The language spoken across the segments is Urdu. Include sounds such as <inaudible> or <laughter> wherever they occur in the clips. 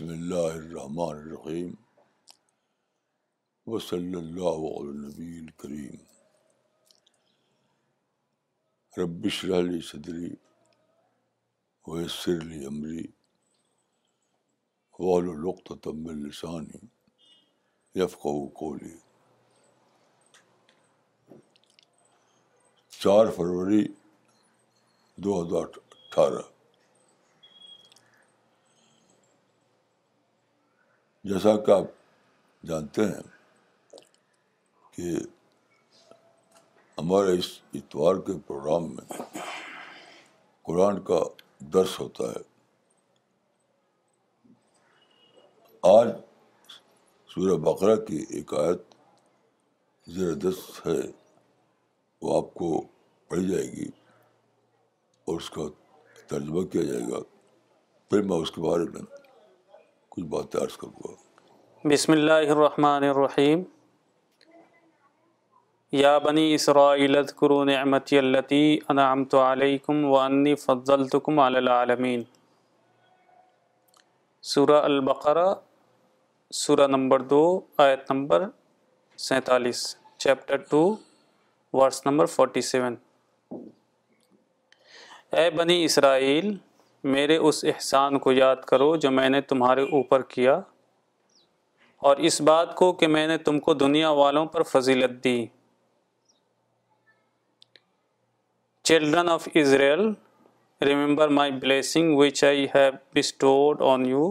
بسم اللہ الرحمن الرحیم وصلی اللہ علیہ نبی الکریم ربش علی صدری ویسر علی عمری وقت و تب السانی یفقو کولی چار فروری دو ہزار اٹھارہ جیسا کہ آپ جانتے ہیں کہ ہمارے اس اتوار کے پروگرام میں قرآن کا درس ہوتا ہے آج سورہ بقرہ کی ایک آیت زیر دست ہے وہ آپ کو پڑھی جائے گی اور اس کا ترجمہ کیا جائے گا پھر میں اس کے بارے میں کچھ بات عرض کروں گا بسم اللہ الرحمن الرحیم یا بنی اسرائیل اذکروا نعمتی اللتی انعمت علیکم وانی فضلتکم علی العالمین سورہ البقرہ سورہ نمبر دو آیت نمبر سینتالیس chapter two verse number forty seven اے بنی اسرائیل میرے اس احسان کو یاد کرو جو میں نے تمہارے اوپر کیا اور اس بات کو کہ میں نے تم کو دنیا والوں پر فضیلت دی children of Israel remember my blessing which I have bestowed on you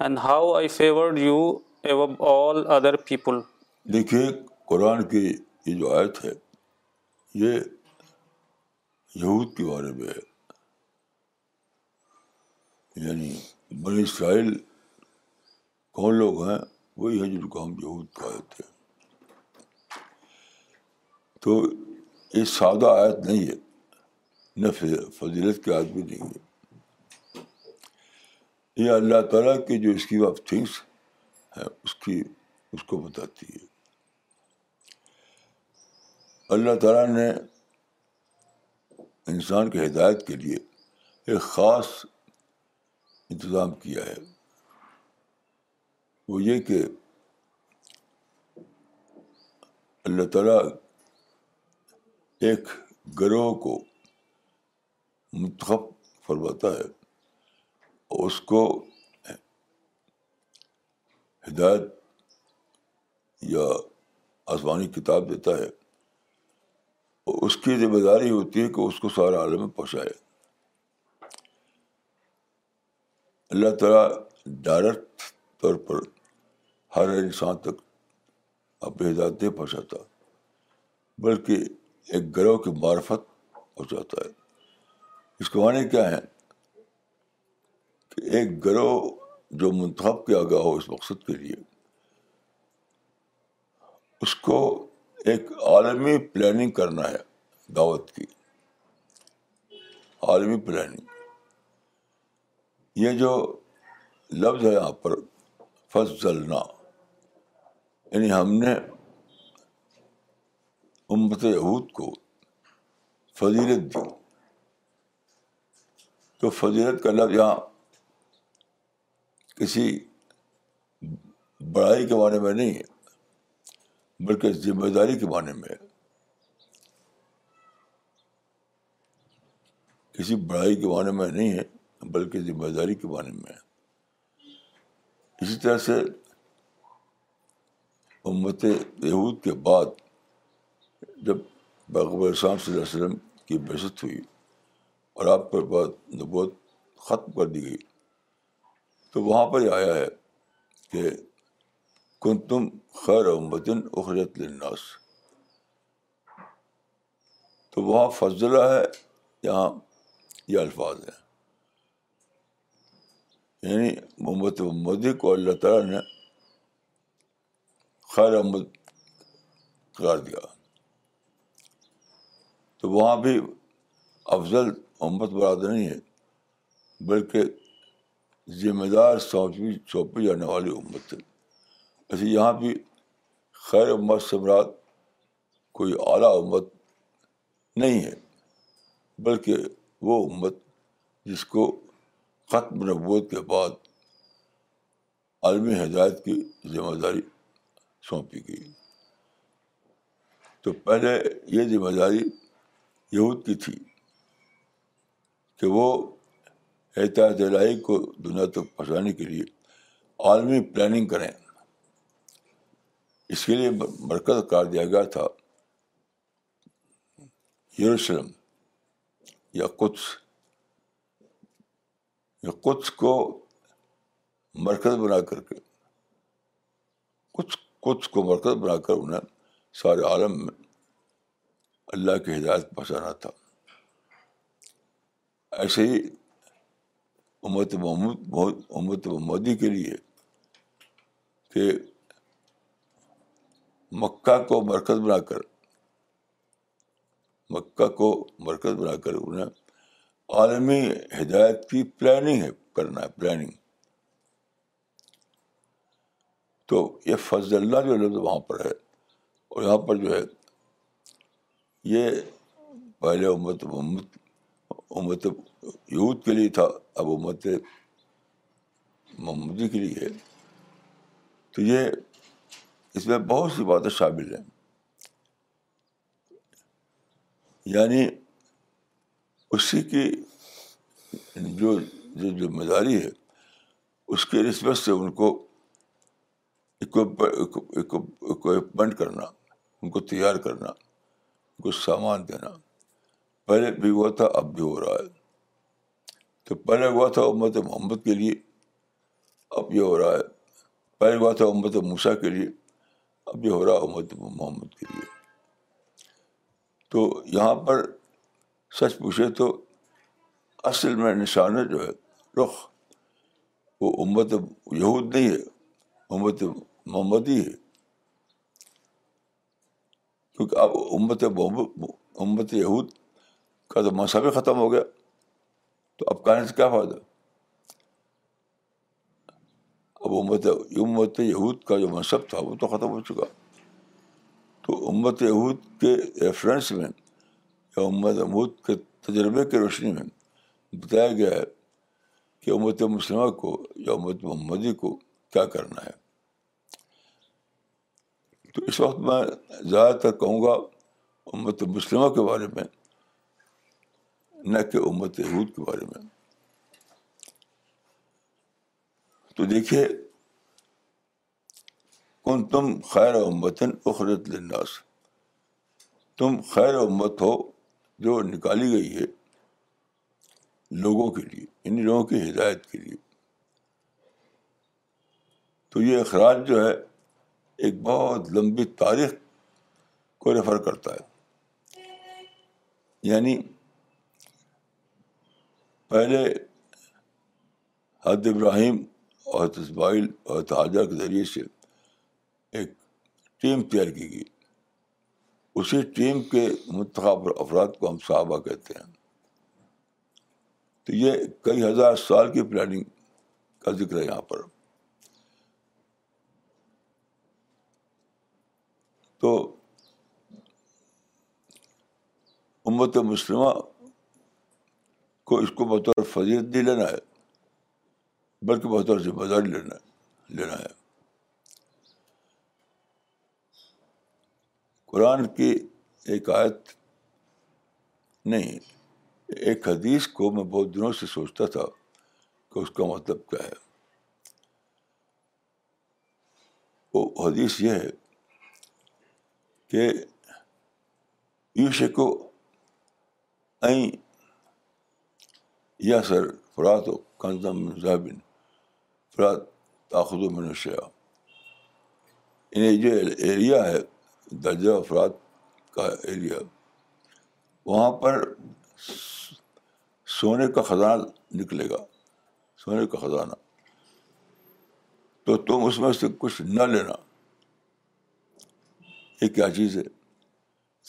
and how I favoured you over all other people دیکھیے قرآن کی یہ جو آیت ہے یہ یہود کے بارے میں ہے یعنی بنی اسرائیل کون لوگ ہیں وہی جن کو ہم یہود کہے تھے تو یہ سادہ آیت نہیں ہے نہ فضیلت کی آیت بھی نہیں ہے یہ اللہ تعالیٰ کی جو اسکیم آف تھنگس ہیں اس کی اس کو بتاتی ہے اللہ تعالیٰ نے انسان کی ہدایت کے لیے ایک خاص انتظام کیا ہے وہ یہ کہ اللہ تعالیٰ ایک گروہ کو منتخب فرماتا ہے اس کو ہدایت یا آسمانی کتاب دیتا ہے اس کی ذمہ داری ہوتی ہے کہ اس کو سارا عالم میں پہنچائے اللہ تعالیٰ ڈائریکٹ طور پر ہر انسان تک اپنی ہدایت نہیں پہنچاتا بلکہ ایک گروہ کی معرفت پہنچاتا ہے اس کے معنی کیا ہے کہ ایک گروہ جو منتخب کیا گیا ہو اس مقصد کے لیے اس کو ایک عالمی پلاننگ کرنا ہے دعوت کی عالمی پلاننگ یہ جو لفظ ہے یہاں پر فضلنا یعنی ہم نے امت یہود کو فضیلت دی تو فضیلت کا لفظ یہاں کسی بڑائی کے بارے میں نہیں ہے بلکہ ذمہ داری کے بارے میں کسی بڑائی کے بارے میں نہیں ہے بلکہ ذمہ داری کے بارے میں اسی طرح سے امت یہود کے بعد جب بغب السلام صلی اللہ علیہ وسلم کی بحثت ہوئی اور آپ پر بات نبوت ختم کر دی گئی تو وہاں پر یہ آیا ہے کہ کن تم خیر امتن اخرت للناس تو وہاں فضلہ ہے یہاں یہ الفاظ ہیں یعنی محمد مودی کو اللہ تعالیٰ نے خیر احمد قرار دیا تو وہاں بھی افضل امت برادر نہیں ہے بلکہ ذمہ دار سونپی سونپی جانے والی امت ہے ایسے یہاں بھی خیر سے براد کوئی اعلیٰ امت نہیں ہے بلکہ وہ امت جس کو ختم نبوت کے بعد عالمی ہدایت کی ذمہ داری سونپی گئی تو پہلے یہ ذمہ داری یہود کی تھی کہ وہ احتیاط الہی کو دنیا تک پہنچانے کے لیے عالمی پلاننگ کریں اس کے لیے مرکز قرار دیا گیا تھا یروشلم یا کچھ کچھ کو مرکز بنا کر کے کچھ کچھ کو مرکز بنا کر انہیں سارے عالم میں اللہ کی ہدایت پہنچانا تھا ایسے ہی امت محمود امت محمودی کے لیے کہ مکہ کو مرکز بنا کر مکہ کو مرکز بنا کر انہیں عالمی ہدایت کی پلاننگ ہے کرنا ہے پلاننگ تو یہ فضل اللہ جو لفظ وہاں پر ہے اور یہاں پر جو ہے یہ پہلے امت محمد امت یہود کے لیے تھا اب امت محمدی کے لیے ہے تو یہ اس میں بہت سی باتیں شامل ہیں یعنی اسی کی جو جو ذمہ داری ہے اس کے رسپیکٹ سے ان کو اکوپمنٹ کرنا ان کو تیار کرنا ان کو سامان دینا پہلے بھی ہوا تھا اب بھی ہو رہا ہے تو پہلے ہوا تھا امت محمد کے لیے اب یہ ہو رہا ہے پہلے ہوا تھا امت موسا کے لیے اب یہ ہو رہا ہے امت محمد کے لیے تو یہاں پر سچ پوچھے تو اصل میں انسان جو ہے رخ وہ امت یہود نہیں ہے امت محمد ہی ہے کیونکہ اب امت امت یہود کا تو مذہب ختم ہو گیا تو اب کہنے سے کیا فائدہ اب امت امت یہود کا جو مذہب تھا وہ تو ختم ہو چکا تو امت یہود کے ریفرنس میں یا امت امود کے تجربے کی روشنی میں بتایا گیا ہے کہ امت مسلمہ کو یا امت محمدی کو کیا کرنا ہے تو اس وقت میں زیادہ تر کہوں گا امت مسلمہ کے بارے میں نہ کہ امت یہود کے بارے میں تو دیکھیے کن تم خیر امتن اخرت لناس تم خیر امت ہو جو نکالی گئی ہے لوگوں کے لیے ان یعنی لوگوں کی ہدایت کے لیے تو یہ اخراج جو ہے ایک بہت لمبی تاریخ کو ریفر کرتا ہے یعنی پہلے حد ابراہیم اور اسماعیل اور حاجہ کے ذریعے سے ایک ٹیم تیار کی گئی اسی ٹیم کے منتخب افراد کو ہم صحابہ کہتے ہیں تو یہ کئی ہزار سال کی پلاننگ کا ذکر ہے یہاں پر تو امت مسلمہ کو اس کو بطور فضیلت نہیں لینا ہے بلکہ بطور ذمہ داری لینا لینا ہے قرآن کی ایک آیت نہیں ایک حدیث کو میں بہت دنوں سے سوچتا تھا کہ اس کا مطلب کیا ہے وہ حدیث یہ ہے کہ کو شکو یا سر فرات و کنزم مضابن فرات طاقت و منشیا انہیں جو ایریا ہے درجہ افراد کا ایریا وہاں پر سونے کا خزانہ نکلے گا سونے کا خزانہ تو تم اس میں سے کچھ نہ لینا یہ کیا چیز ہے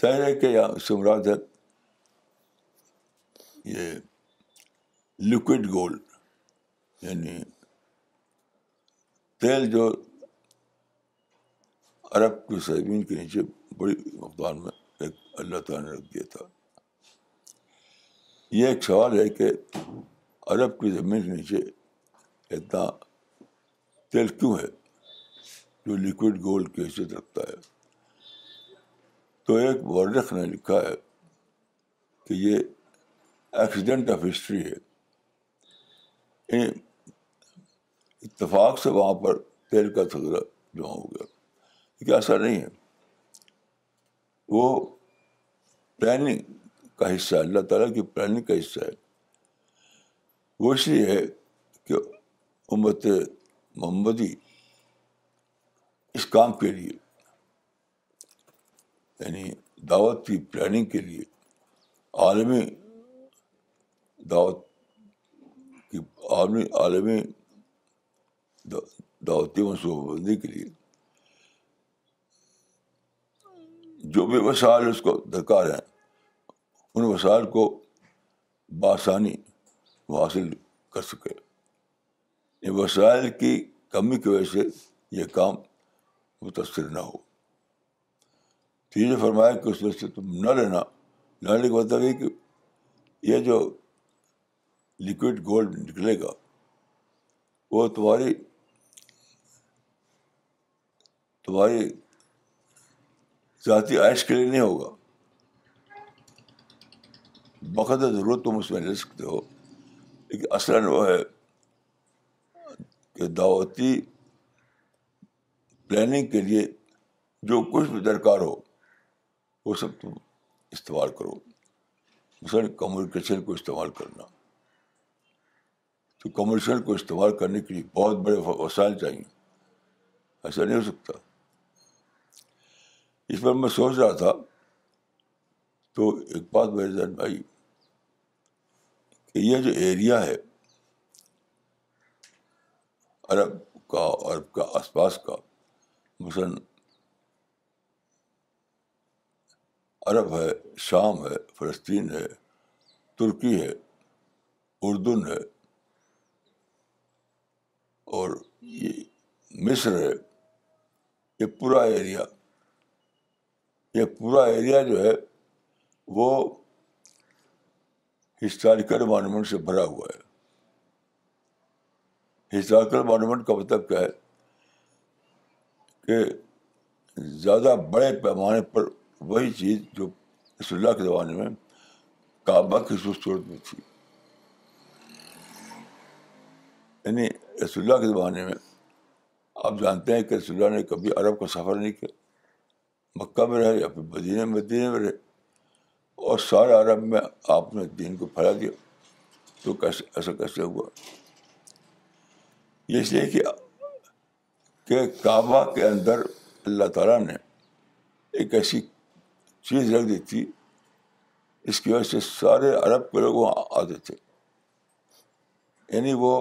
تہرے کے یا مراد ہے یہ لکوڈ گولڈ یعنی تیل جو عرب کی سیبین کے نیچے بڑی مقدار میں ایک اللہ تعالیٰ نے رکھ دیا تھا یہ ایک سوال ہے کہ عرب کی زمین کے نیچے اتنا تیل کیوں ہے جو لکوڈ گولڈ کی حیثیت رکھتا ہے تو ایک ورخ نے لکھا ہے کہ یہ ایکسیڈنٹ آف ہسٹری ہے یعنی اتفاق سے وہاں پر تیل کا تضرا جمع ہو گیا ایسا نہیں ہے وہ پلاننگ کا حصہ ہے اللہ تعالیٰ کی پلاننگ کا حصہ ہے وہ اس لیے ہے کہ امت محمدی اس کام کے لیے یعنی دعوت کی پلاننگ کے لیے عالمی دعوت کی عالمی عالمی دعوتی منصوبہ بندی کے لیے جو بھی وسائل اس کو درکار ہیں ان وسائل کو بآسانی وہ حاصل کر سکے یہ وسائل کی کمی کی وجہ سے یہ کام متاثر نہ ہو جو فرمایا کہ اس وجہ سے تم نہ لینا نہ لینے کا مطلب دیجیے کہ یہ جو لکوڈ گولڈ نکلے گا وہ تمہاری تمہاری ذاتی عائش کے لیے نہیں ہوگا بقد ضرورت تم اس میں لے سکتے ہو لیکن اصلاً وہ ہے کہ دعوتی پلاننگ کے لیے جو کچھ بھی درکار ہو وہ سب تم استعمال کرو مثلاً کمیونیکیشن کو استعمال کرنا تو کمیونیکیشن کو استعمال کرنے کے لیے بہت بڑے وسائل چاہیے ایسا نہیں ہو سکتا اس پر میں سوچ رہا تھا تو ایک بات میرے ذہن میں آئی کہ یہ جو ایریا ہے عرب کا عرب کا آس پاس کا مثلاً عرب ہے شام ہے فلسطین ہے ترکی ہے اردن ہے اور یہ مصر ہے یہ پورا ایریا یہ پورا ایریا جو ہے وہ ہسٹوریکل مانومنٹ سے بھرا ہوا ہے ہسٹوریکل مانومنٹ کا مطلب کیا ہے کہ زیادہ بڑے پیمانے پر وہی چیز جو اس اللہ کے زمانے میں کعبہ کی خوبصورت میں تھی یعنی اس اللہ کے زمانے میں آپ جانتے ہیں کہ اس اللہ نے کبھی عرب کا سفر نہیں کیا مکہ میں رہے یا پھر مدینہ مدینہ میں رہے اور سارے عرب میں آپ نے دین کو پھیلا دیا تو کیسے ایسا کیسے ہوا یہ اس لیے کہ کعبہ کے اندر اللہ تعالیٰ نے ایک ایسی چیز رکھ دی تھی اس کی وجہ سے سارے عرب کے لوگ وہاں آتے تھے یعنی وہ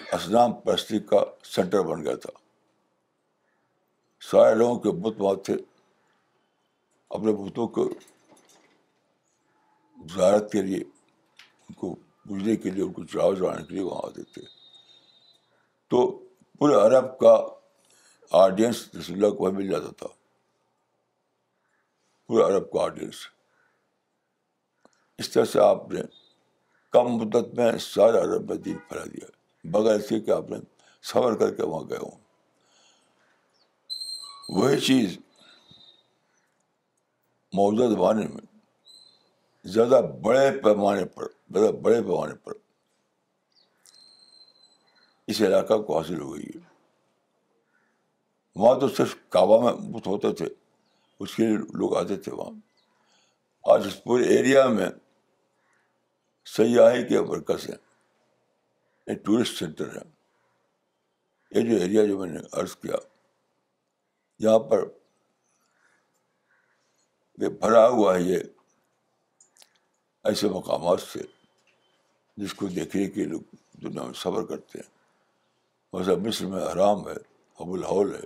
اسلام پرستی کا سینٹر بن گیا تھا سارے لوگوں کے بت بات تھے اپنے بتوں کو زیارت کے لیے ان کو بجنے کے لیے ان کو چڑھاؤ چڑھانے کے لیے وہاں آتے تھے تو پورے عرب کا آڈینس کو وہاں مل جاتا تھا پورے عرب کا آڈینس اس طرح سے آپ نے کم مدت میں سارے عرب میں دین پھیلا دیا بغیر کہ آپ نے سفر کر کے وہاں گئے ہوں وہی چیز موجودہ زمانے میں زیادہ بڑے پیمانے پر زیادہ بڑے پیمانے پر اس علاقہ کو حاصل ہو گئی ہے وہاں تو صرف کعبہ میں بت ہوتے تھے اس کے لیے لوگ آتے تھے وہاں آج اس پورے ایریا میں سیاحی کے مرکز ہیں یہ ٹورسٹ سینٹر ہے یہ جو ایریا جو میں نے عرض کیا یہاں پر بھرا ہوا ہے یہ ایسے مقامات سے جس کو دیکھنے کے لوگ دنیا میں صبر کرتے ہیں مذہب مصر میں آرام ہے ابو الحول ہے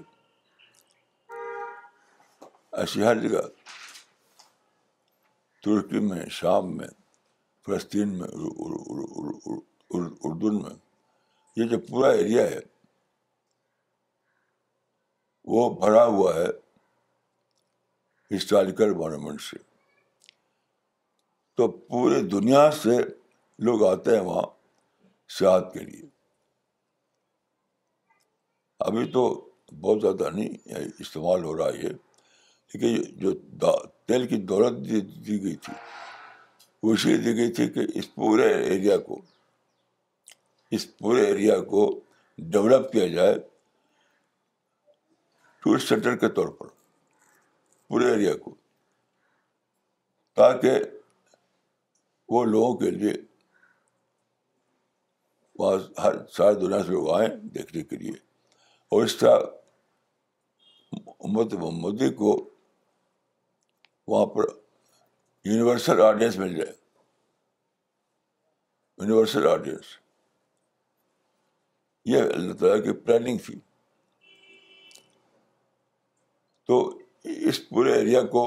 ایسی ہر جگہ ترکی میں شام میں فلسطین میں اردن میں یہ جو پورا ایریا ہے وہ بھرا ہوا ہے ہسٹوریکل مانومنٹ سے تو پورے دنیا سے لوگ آتے ہیں وہاں سیاحت کے لیے ابھی تو بہت زیادہ نہیں یعنی استعمال ہو رہا ہے یہ جو تیل کی دولت دی گئی تھی وہ اس لیے دی گئی تھی کہ اس پورے ایریا کو اس پورے ایریا کو ڈیولپ کیا جائے ٹورسٹ سینٹر کے طور پر پورے ایریا کو تاکہ وہ لوگوں کے لیے وہاں ہر ساری دنیا سے لوگ آئیں دیکھنے کے لیے اور اس طرح امت محمدی کو وہاں پر یونیورسل آڈینس مل جائے یونیورسل آڈینس یہ اللہ تعالیٰ کی پلاننگ تھی تو اس پورے ایریا کو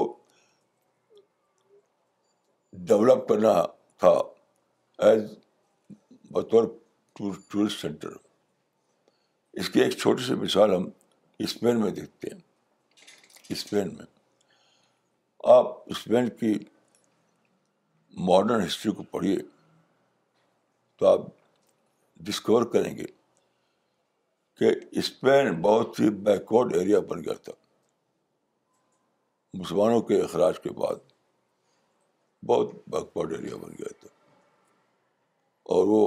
ڈیولپ کرنا تھا ایز بطور ٹورسٹ سینٹر اس کی ایک چھوٹی سی مثال ہم اسپین میں دیکھتے ہیں اسپین میں آپ اسپین کی ماڈرن ہسٹری کو پڑھیے تو آپ ڈسکور کریں گے کہ اسپین بہت ہی بیکورڈ ایریا بن گیا تھا مسلمانوں کے اخراج کے بعد بہت بک ایریا بن گیا تھا اور وہ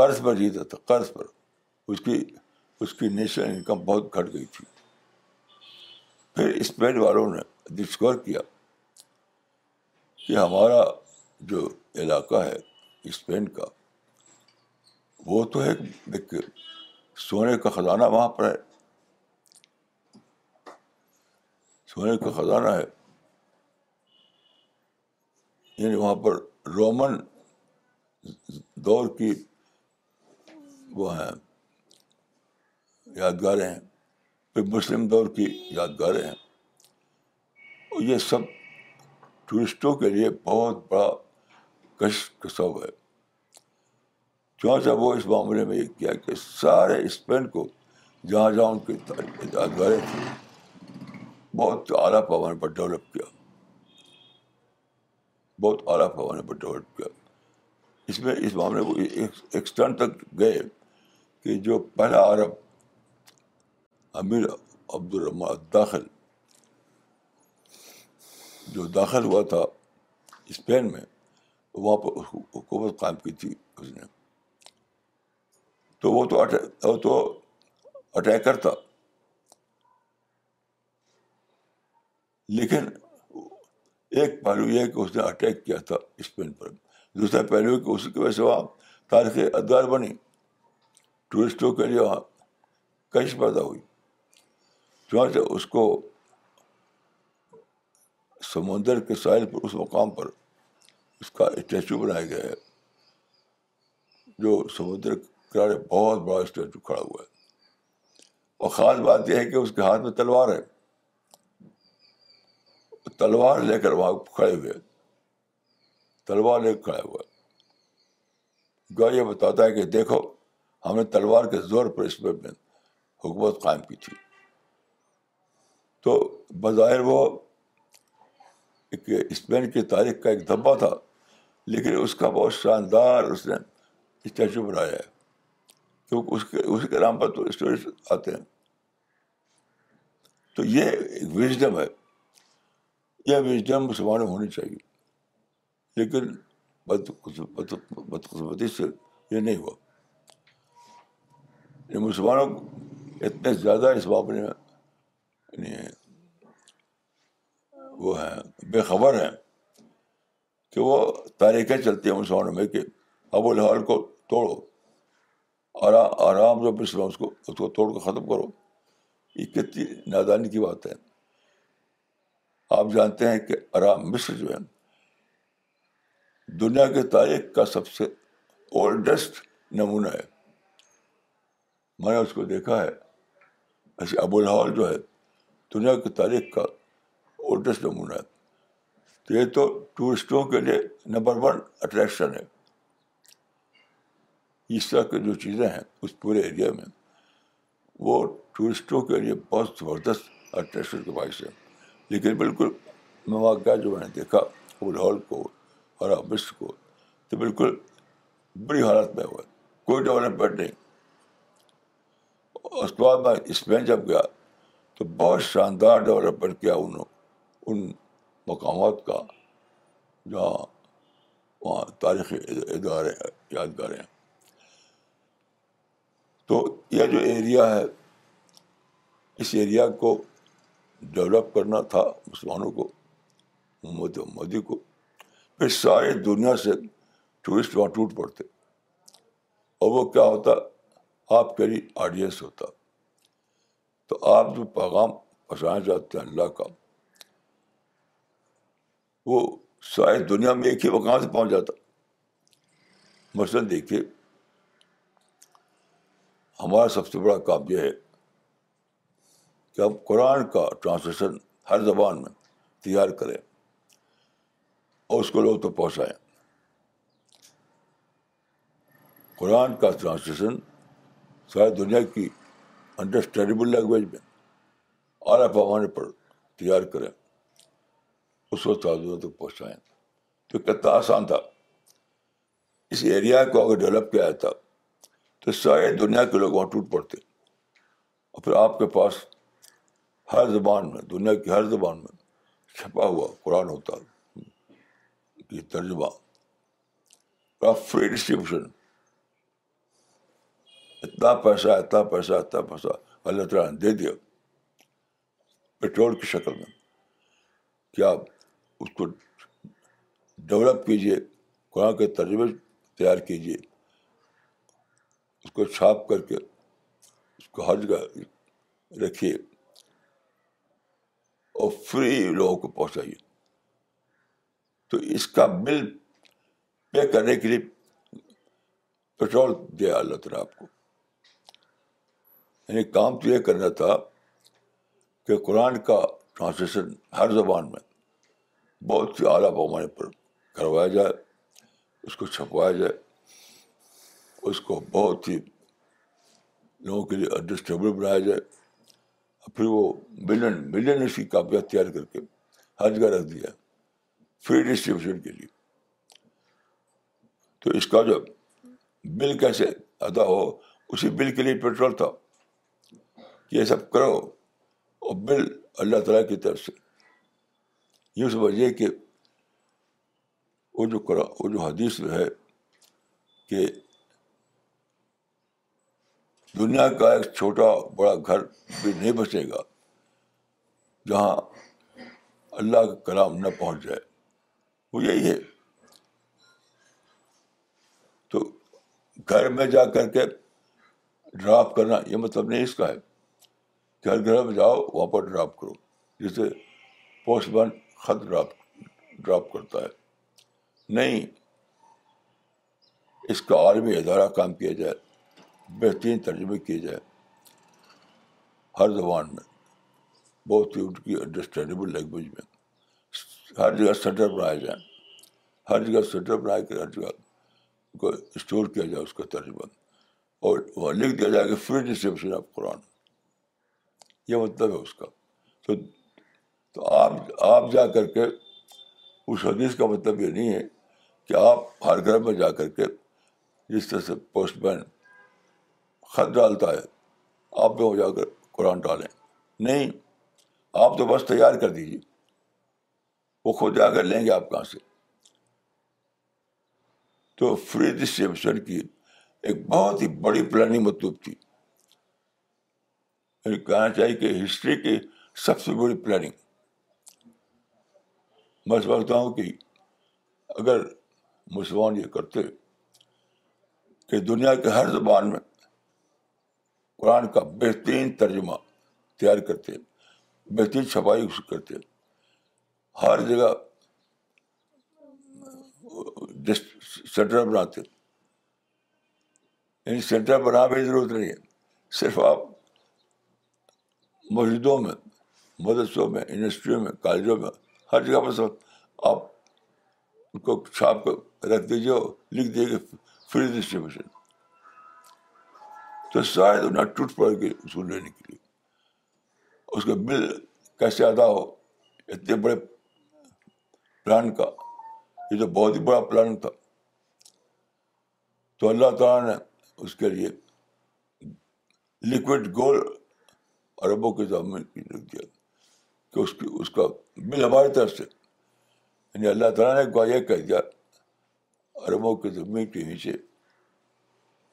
قرض پر جیتا تھا قرض پر اس کی اس کی نیشنل انکم بہت گھٹ گئی تھی پھر اسپین والوں نے ڈسکور کیا کہ ہمارا جو علاقہ ہے اسپین کا وہ تو ہے سونے کا خزانہ وہاں پر ہے سونے کا خزانہ ہے یعنی وہاں پر رومن دور کی وہ ہیں یادگاریں ہیں پھر مسلم دور کی یادگاریں ہیں اور یہ سب ٹورسٹوں کے لیے بہت بڑا کش کسب ہے چونچہ وہ اس معاملے میں یہ کیا کہ سارے اسپین کو جہاں جہاں ان کی یادگاریں تھیں بہت اعلیٰ پیمانے پر ڈیولپ کیا بہت اعلیٰ پیمانے پر ڈیولپ کیا اس میں اس معاملے کو ایکسٹرن تک گئے کہ جو پہلا عرب امیر عبدالرحمٰن داخل جو داخل ہوا تھا اسپین میں وہاں پر حکومت قائم کی تھی اس نے تو وہ تو اٹیکر تھا لیکن ایک پہلو یہ کہ اس نے اٹیک کیا تھا اسپین پر دوسرا پہلو کہ اس کی وجہ سے وہاں تاریخ ادوار بنی ٹورسٹوں کے لیے وہاں کش پیدا ہوئی چنانچہ اس کو سمندر کے ساحل پر اس مقام پر اس کا اسٹیچو بنایا گیا ہے جو سمندر کرارے بہت بڑا اسٹیچو کھڑا ہوا ہے اور خاص بات یہ ہے کہ اس کے ہاتھ میں تلوار ہے تلوار لے کر وہاں کھڑے ہوئے تلوار لے کر کھڑا ہوا گا یہ بتاتا ہے کہ دیکھو ہم نے تلوار کے زور پر اس میں حکومت قائم کی تھی تو بظاہر وہ ایک اسپین کی تاریخ کا ایک دھبا تھا لیکن اس کا بہت شاندار اس نے اسٹیچو بنایا ہے اس کے اس کے نام پر تو اسٹوریز آتے ہیں تو یہ ایک وزڈم ہے یہ ویسٹم مسلمانوں ہونی چاہیے لیکن بد بدقسمتی سے یہ نہیں ہوا یہ مسلمانوں اتنے زیادہ اس معاملے میں یعنی وہ ہیں بے خبر ہیں کہ وہ تاریخیں چلتی ہیں مسلمانوں میں کہ ابو الحال کو توڑو آرام آرام جو کو اس کو توڑ کر ختم کرو یہ کتنی نادانی کی بات ہے آپ جانتے ہیں کہ آرام مصر جو ہے دنیا کے تاریخ کا سب سے اولڈسٹ نمونہ ہے میں نے اس کو دیکھا ہے ایسے ابو الحال جو ہے دنیا کی تاریخ کا اولڈسٹ نمونہ ہے تو یہ تو ٹورسٹوں کے لیے نمبر ون اٹریکشن ہے اس طرح کی جو چیزیں ہیں اس پورے ایریا میں وہ ٹورسٹوں کے لیے بہت زبردست اٹریکشن کے باعث ہے لیکن بالکل مواقع جو میں نے دیکھا وہ ہال کو اور ابش کو تو بالکل بری حالت میں ہوئے کوئی ڈیولپمنٹ نہیں اس کے بعد میں اسپین جب گیا تو بہت شاندار ڈیولپمنٹ کیا انہوں ان مقامات کا جہاں وہاں تاریخی ادارے یادگاریں تو یہ جو ایریا ہے اس ایریا کو ڈیولپ کرنا تھا مسلمانوں کو محمد مودی کو پھر سارے دنیا سے ٹورسٹ وہاں ٹوٹ پڑتے اور وہ کیا ہوتا آپ کے لیے آڈینس ہوتا تو آپ جو پیغام پہنچانا چاہتے ہیں اللہ کا وہ ساری دنیا میں ایک ہی مقام سے پہنچ جاتا مثلاً دیکھیے ہمارا سب سے بڑا کام یہ ہے کہ ہم قرآن کا ٹرانسلیشن ہر زبان میں تیار کریں اور اس کو لوگ تو پہنچائیں قرآن کا ٹرانسلیشن ساری دنیا کی انڈرسٹینڈیبل لینگویج میں اعلیٰ پیمانے پر تیار کریں اس کو تک پہنچائیں تو کتنا آسان تھا اس ایریا کو اگر ڈیولپ کیا جاتا تو ساری دنیا کے لوگ وہاں ٹوٹ پڑتے اور پھر آپ کے پاس ہر زبان میں دنیا کی ہر زبان میں چھپا ہوا قرآن ہوتا یہ ترجمہ فری ڈسٹریبیوشن اتنا پیسہ اتنا پیسہ اتنا پیسہ اللہ تعالیٰ نے دے دیا پیٹرول کی شکل میں کیا اس کو ڈیولپ کیجیے قرآن کے ترجمے تیار کیجیے اس کو چھاپ کر کے اس کو ہر جگہ رکھیے اور فری لوگوں کو پہنچائیے تو اس کا بل پے کرنے کے لیے پیٹرول دیا اللہ تعالیٰ آپ کو یعنی کام تو یہ کرنا تھا کہ قرآن کا ٹرانسلیشن ہر زبان میں بہت ہی اعلیٰ پیمانے پر کروایا جائے اس کو چھپوایا جائے اس کو بہت ہی لوگوں کے لیے انڈسٹبل بنایا جائے پھر وہ بلین بلین اس کی کاپیاں تیار کر کے ہر جگہ رکھ دیا فری ڈسٹریبیوشن کے لیے تو اس کا جو بل کیسے ادا ہو اسی بل کے لیے پیٹرول تھا کہ یہ سب کرو اور بل اللہ تعالیٰ کی طرف سے یہ سب کہ وہ جو کرا وہ جو حدیث ہے کہ دنیا کا ایک چھوٹا بڑا گھر بھی نہیں بسے گا جہاں اللہ کا کلام نہ پہنچ جائے وہ یہی ہے تو گھر میں جا کر کے ڈراپ کرنا یہ مطلب نہیں اس کا ہے گھر گھر میں جاؤ وہاں پر ڈراپ کرو جسے پوسٹ بن خط ڈراپ ڈراپ کرتا ہے نہیں اس کا عالمی ادارہ کام کیا جائے بہترین ترجمے کیے جائیں ہر زبان میں بہت ہی ان کی انڈرسٹینڈیبل لینگویج میں ہر جگہ سیٹر بنایا جائیں ہر جگہ سیٹر بنا کے ہر جگہ کو اسٹور کیا جائے اس کا ترجمہ اور وہاں لکھ دیا جائے کہ فری ڈسکرپشن آف قرآن یہ مطلب ہے اس کا تو تو آپ آپ جا کر کے اس حدیث کا مطلب یہ نہیں ہے کہ آپ ہر گھر میں جا کر کے جس طرح سے پوسٹ مین خط ڈالتا ہے آپ بھی ہو جا کر قرآن ڈالیں نہیں آپ تو بس تیار کر دیجیے وہ خود جا کر لیں گے آپ کہاں سے تو فرید ڈسٹریبیوشن کی ایک بہت ہی بڑی پلاننگ مطلوب تھی کہنا چاہیے کہ ہسٹری کی سب سے بڑی پلاننگ میں سمجھتا ہوں کہ اگر مسلمان یہ کرتے کہ دنیا کے ہر زبان میں قرآن کا بہترین ترجمہ تیار کرتے بہترین چھپائی کرتے ہر جگہ سینٹر بناتے یعنی سینٹر بنا بھی ضرورت نہیں ہے صرف آپ مسجدوں میں مدرسوں میں یونیورسٹیوں میں کالجوں میں ہر جگہ پر سب آپ ان کو چھاپ کر رکھ دیجیے لکھ دیجیے گا فری ڈسٹریبیوشن تو شاید انہیں ٹوٹ پڑ گئی اس کو لینے کے لیے اس کا بل کیسے ادا ہو اتنے بڑے پلان کا یہ تو بہت ہی بڑا پلان تھا تو اللہ تعالیٰ نے اس کے لیے لکوڈ گول عربوں کے سامنے رکھ دیا کہ اس کی اس کا بل ہماری طرف سے یعنی اللہ تعالیٰ نے یہ کہہ دیا عربوں کے زمین کے نیچے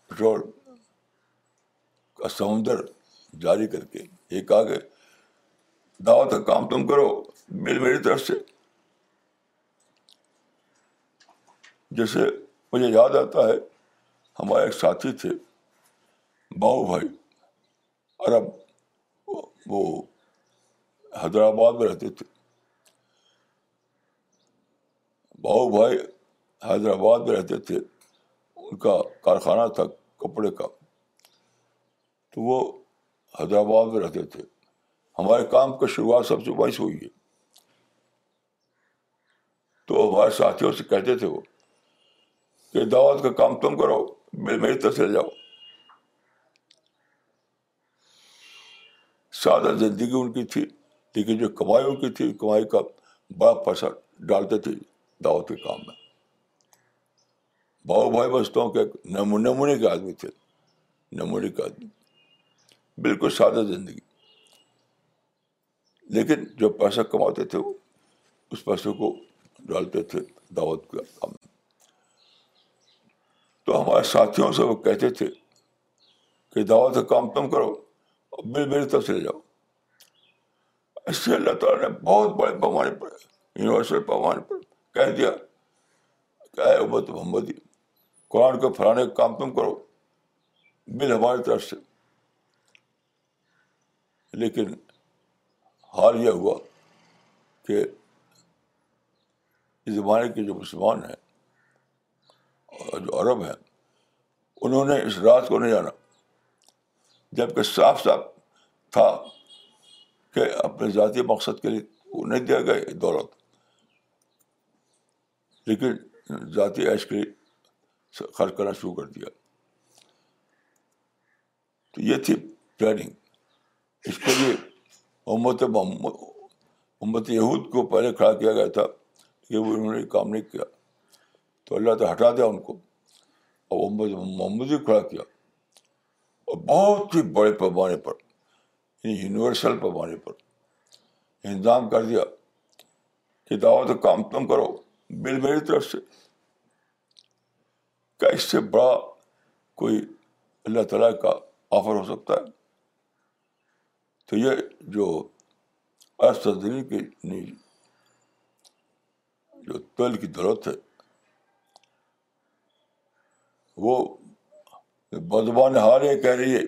پٹرول کا سمندر جاری کر کے یہ کہا کہ دعوت کا کام تم کرو مل میری طرف سے جیسے مجھے یاد آتا ہے ہمارے ایک ساتھی تھے باؤ بھائی عرب وہ حیدرآباد میں رہتے تھے باؤ بھائی حیدرآباد میں رہتے تھے ان کا کارخانہ تھا کپڑے کا تو وہ حیدرآباد میں رہتے تھے ہمارے کام کا شروعات سب سے باعث ہوئی ہے تو ہمارے ساتھیوں سے کہتے تھے وہ کہ دعوت کا کام تم کرو میری طرف چل جاؤ سادہ زندگی ان کی تھی لیکن جو کمائی ان کی تھی کمائی کا بڑا پیسہ ڈالتے تھے دعوت کے کام میں بھاؤ بھائی بستوں کے نمونے کے آدمی تھے نمونے کے آدمی بالکل سادہ زندگی لیکن جو پیسہ کماتے تھے وہ اس پیسے کو ڈالتے تھے دعوت کے کام تو ہمارے ساتھیوں سے وہ کہتے تھے کہ دعوت کا کام تم کرو اور بل میری طرف چلے جاؤ اس سے اللہ تعالیٰ نے بہت بڑے پیمانے پر یونیورسل پیمانے پر کہہ دیا کہ اے تو محمدی قرآن کو پھیلانے کا کام تم کرو بل ہماری طرف سے لیکن حال یہ ہوا کہ اس زمانے کے جو مسلمان ہیں اور جو عرب ہیں انہوں نے اس رات کو نہیں جانا جب کہ صاف صاف تھا کہ اپنے ذاتی مقصد کے لیے وہ نہیں دیا گیا دولت لیکن ذاتی کے لیے خرچ کرنا شروع کر دیا تو یہ تھی پلاننگ اس کے لیے امت محمد امت یہود کو پہلے کھڑا کیا گیا تھا کہ وہ انہوں نے کام نہیں کیا تو اللہ تعالیٰ ہٹا دیا ان کو اور امت محمد کو کھڑا کیا اور بہت ہی بڑے پیمانے پر یعنی یونیورسل پیمانے پر انتظام کر دیا کہ دعوت کام تم کرو بل میری طرف سے کیا اس سے بڑا کوئی اللہ تعالیٰ کا آفر ہو سکتا ہے تو یہ جو تل کی دولت ہے وہ بدبان حال یہ کہہ رہی ہے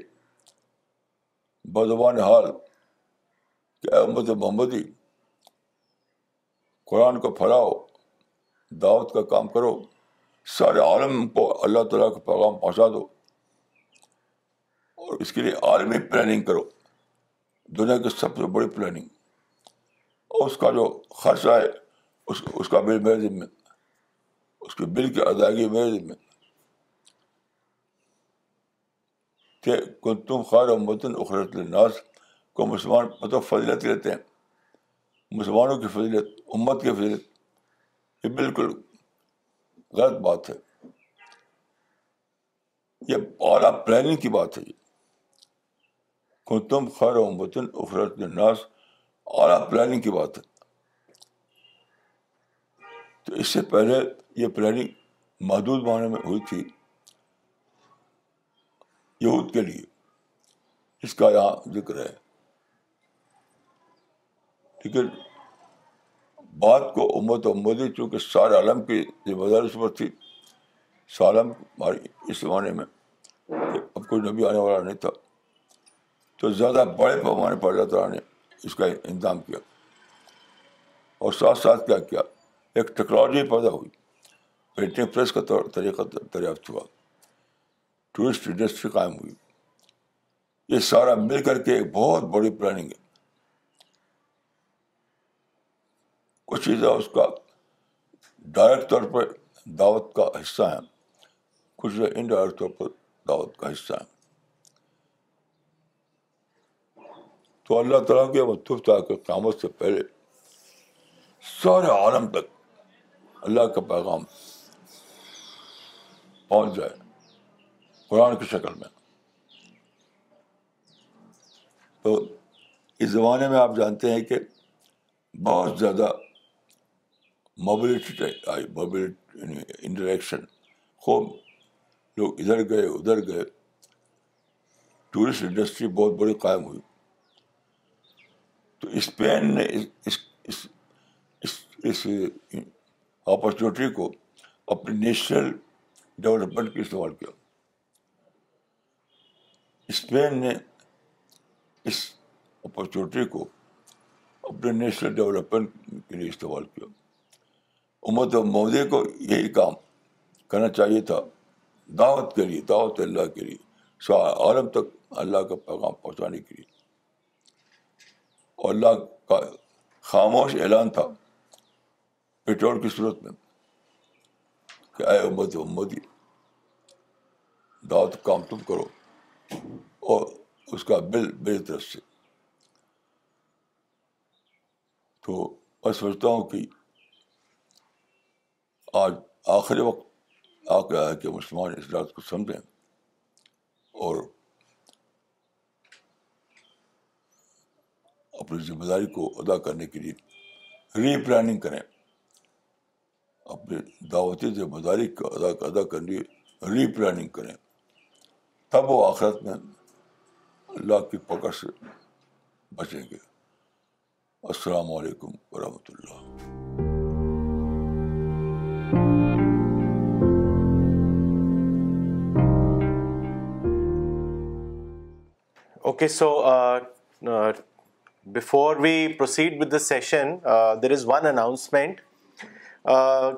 بدبان حال کہ احمد محمدی قرآن کو پھیلاؤ دعوت کا کام کرو سارے عالم کو اللہ تعالیٰ کا پیغام پہنچا دو اور اس کے لیے عالمی پلاننگ کرو دنیا کی سب سے بڑی پلاننگ اور اس کا جو خرچ آئے اس اس کا بل میرے ذمے اس کے بل کی ادائیگی میرے کہ کن تم خیر و متن اخرت الناس کو مسلمان مطلب فضیلت لیتے ہیں مسلمانوں کی فضیلت امت کی فضیلت یہ بالکل غلط بات ہے یہ اعلیٰ پلاننگ کی بات ہے یہ خیر و امتن افرت ناس اعلیٰ پلاننگ کی بات ہے تو اس سے پہلے یہ پلاننگ محدود معنی میں ہوئی تھی یہود کے لیے اس کا یہاں ذکر ہے لیکن بات کو امت و امدی چونکہ سارے عالم کی ذمہ داری اس پر تھی سالم ہماری اس زمانے میں اب کوئی نبی آنے والا نہیں تھا تو زیادہ بڑے پیمانے پر اللہ تعالیٰ نے اس کا انتظام کیا اور ساتھ ساتھ کیا کیا ایک ٹیکنالوجی پیدا ہوئی پرنٹنگ پریس کا طور طریقہ دریافت ہوا ٹورسٹ انڈسٹری قائم ہوئی یہ سارا مل کر کے ایک بہت بڑی پلاننگ ہے کچھ چیزیں اس کا ڈائریکٹ طور پر دعوت کا حصہ ہیں کچھ انڈائریکٹ طور پر دعوت کا حصہ ہیں تو اللہ تعالیٰ کے تھا کہ قیامت سے پہلے سارے عالم تک اللہ کا پیغام پہنچ جائے قرآن کی شکل میں تو اس زمانے میں آپ جانتے ہیں کہ بہت زیادہ موبلٹی آئی موبلٹی یعنی انٹریکشن خوب لوگ ادھر گئے ادھر گئے ٹورسٹ انڈسٹری بہت بڑی قائم ہوئی تو اسپین نے اس اپرچونیٹی کو اپنے نیشنل ڈیولپمنٹ کے استعمال کیا اسپین نے اس اپرچونیٹی کو اپنے نیشنل ڈیولپمنٹ کے لیے استعمال کیا امت و مودی کو یہی کام کرنا چاہیے تھا دعوت کے لیے دعوت اللہ کے لیے عالم تک اللہ کا پیغام پہنچانے کے لیے اور اللہ کا خاموش اعلان تھا پٹرول کی صورت میں کہ اے امت امدی دعوت کام تم کرو اور اس کا بل میری طرف سے تو میں سمجھتا ہوں کہ آج آخری وقت آ گیا ہے کہ مسلمان اس رات کو سمجھیں اور اپنی ذمہ داری کو ادا کرنے کے لیے ری پلاننگ کریں اپنے دعوتی ذمہ داری کو ادا ادا کرنے کریں تب وہ آخرت میں اللہ کی پکڑ سے بچیں گے السلام علیکم ورحمۃ اللہ okay so uh, uh, Before we proceed with the session, uh, there is one announcement. Uh,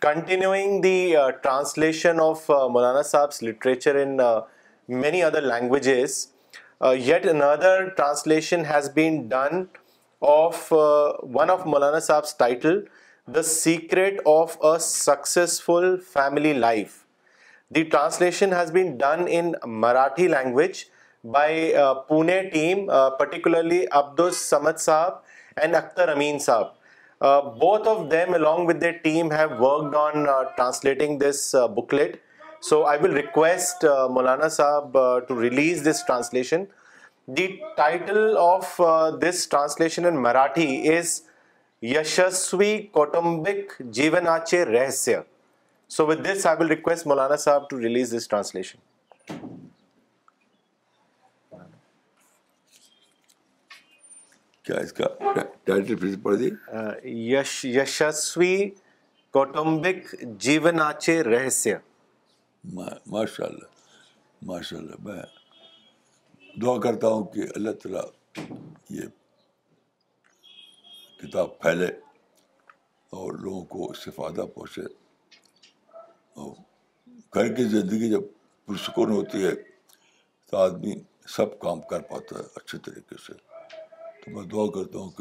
continuing the uh, translation of Maulana Saab's literature in many other languages, yet another translation has been done of one of Maulana Saab's title, The Secret of a Successful Family Life. The translation has been done in Marathi language by Pune team particularly Abdul المد sahab and Akhtar Amin sahab both of them along with the team have worked on translating this booklet so I will request Maulana sahab to release this translation the title of this translation in Marathi is Yashasvi Kautumbik Jeevan ke Rahasya so with this I will request Maulana صاحب ٹو ریلیز دس ٹرانسلیشن کیا اس کا ٹائٹل پھر پڑھ یش یشسوی کوٹمبک جیون آچے رہسیہ ماشاء اللہ ماشاء اللہ میں دعا کرتا ہوں کہ اللہ تعالیٰ یہ کتاب پھیلے اور لوگوں کو اس سے فائدہ پہنچے اور گھر کی زندگی جب پرسکون ہوتی ہے تو آدمی سب کام کر پاتا ہے اچھے طریقے سے Facebook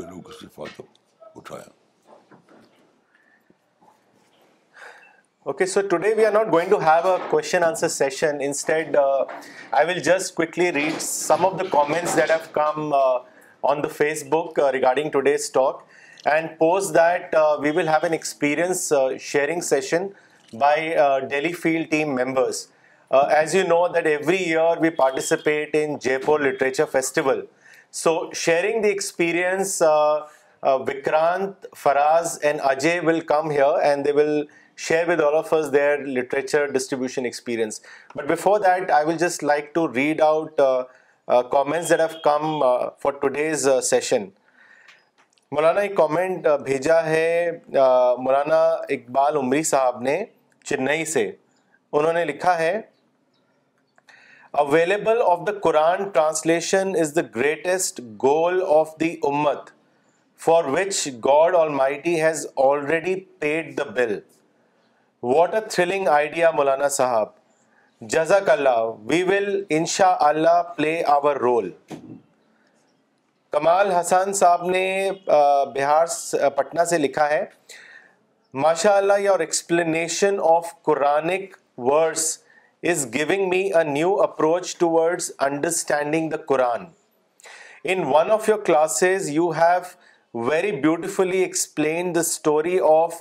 regarding pose that an experience sharing session by daily field team members as you know that every participate in literature festival so sharing the experience Vikrant Faraz and Ajay will come here and they will share with others their literature distribution experience but before that I will just like to read out comment come for today's session Maulana ایک کامنٹ بھیجا ہے مولانا اقبال عمری صاحب نے چنئی سے انہوں نے لکھا ہے available of the Quran translation is the greatest goal of the امت for which God Almighty has already paid the bill what a thrilling idea مولانا صاحب جزاک اللہ وی ول ان شاء اللہ پلے آور رول کمال حسن صاحب نے بہار uh, پٹنہ uh, سے لکھا ہے ماشاء اللہ your explanation of Quranic verse is giving me a new approach towards understanding the Quran in one of your classes you have very beautifully explain the story of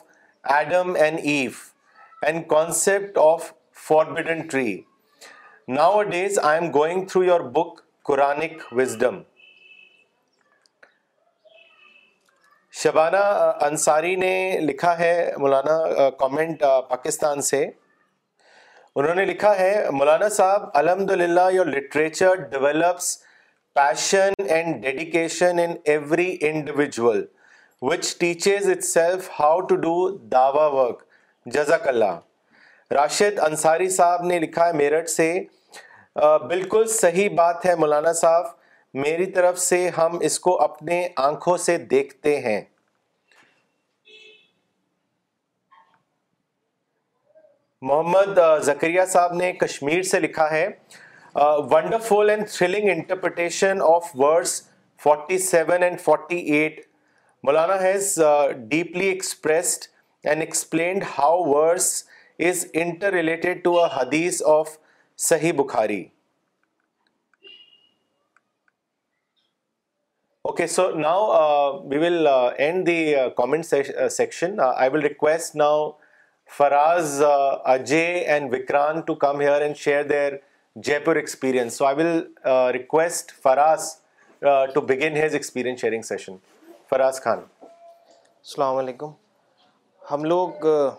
Adam and Eve and concept of forbidden tree nowadays I am going through your book Quranic wisdom Shabana Ansari نے لکھا ہے مولانا کامنٹ پاکستان سے انہوں نے لکھا ہے مولانا صاحب الحمد للہ your literature develops passion and dedication in every individual which teaches itself how to do Dawa work جزاک اللہ راشد انصاری صاحب نے لکھا ہے میرٹھ سے بالکل صحیح بات ہے مولانا صاحب میری طرف سے ہم اس کو اپنے آنکھوں سے دیکھتے ہیں محمد زکریہ صاحب نے کشمیر سے لکھا ہے wonderful and thrilling interpretation of words forty seven and forty eight Maulana has deeply expressed and explained how words is interrelated to a hadith of Sahih Bukhari okay so now will end the comment section I will request now Faraz Ajay and Vikrant to come here and share their Jaipur experience so I will request Faraz to begin his experience sharing session Faraz Khan السلام علیکم ہم لوگ uh,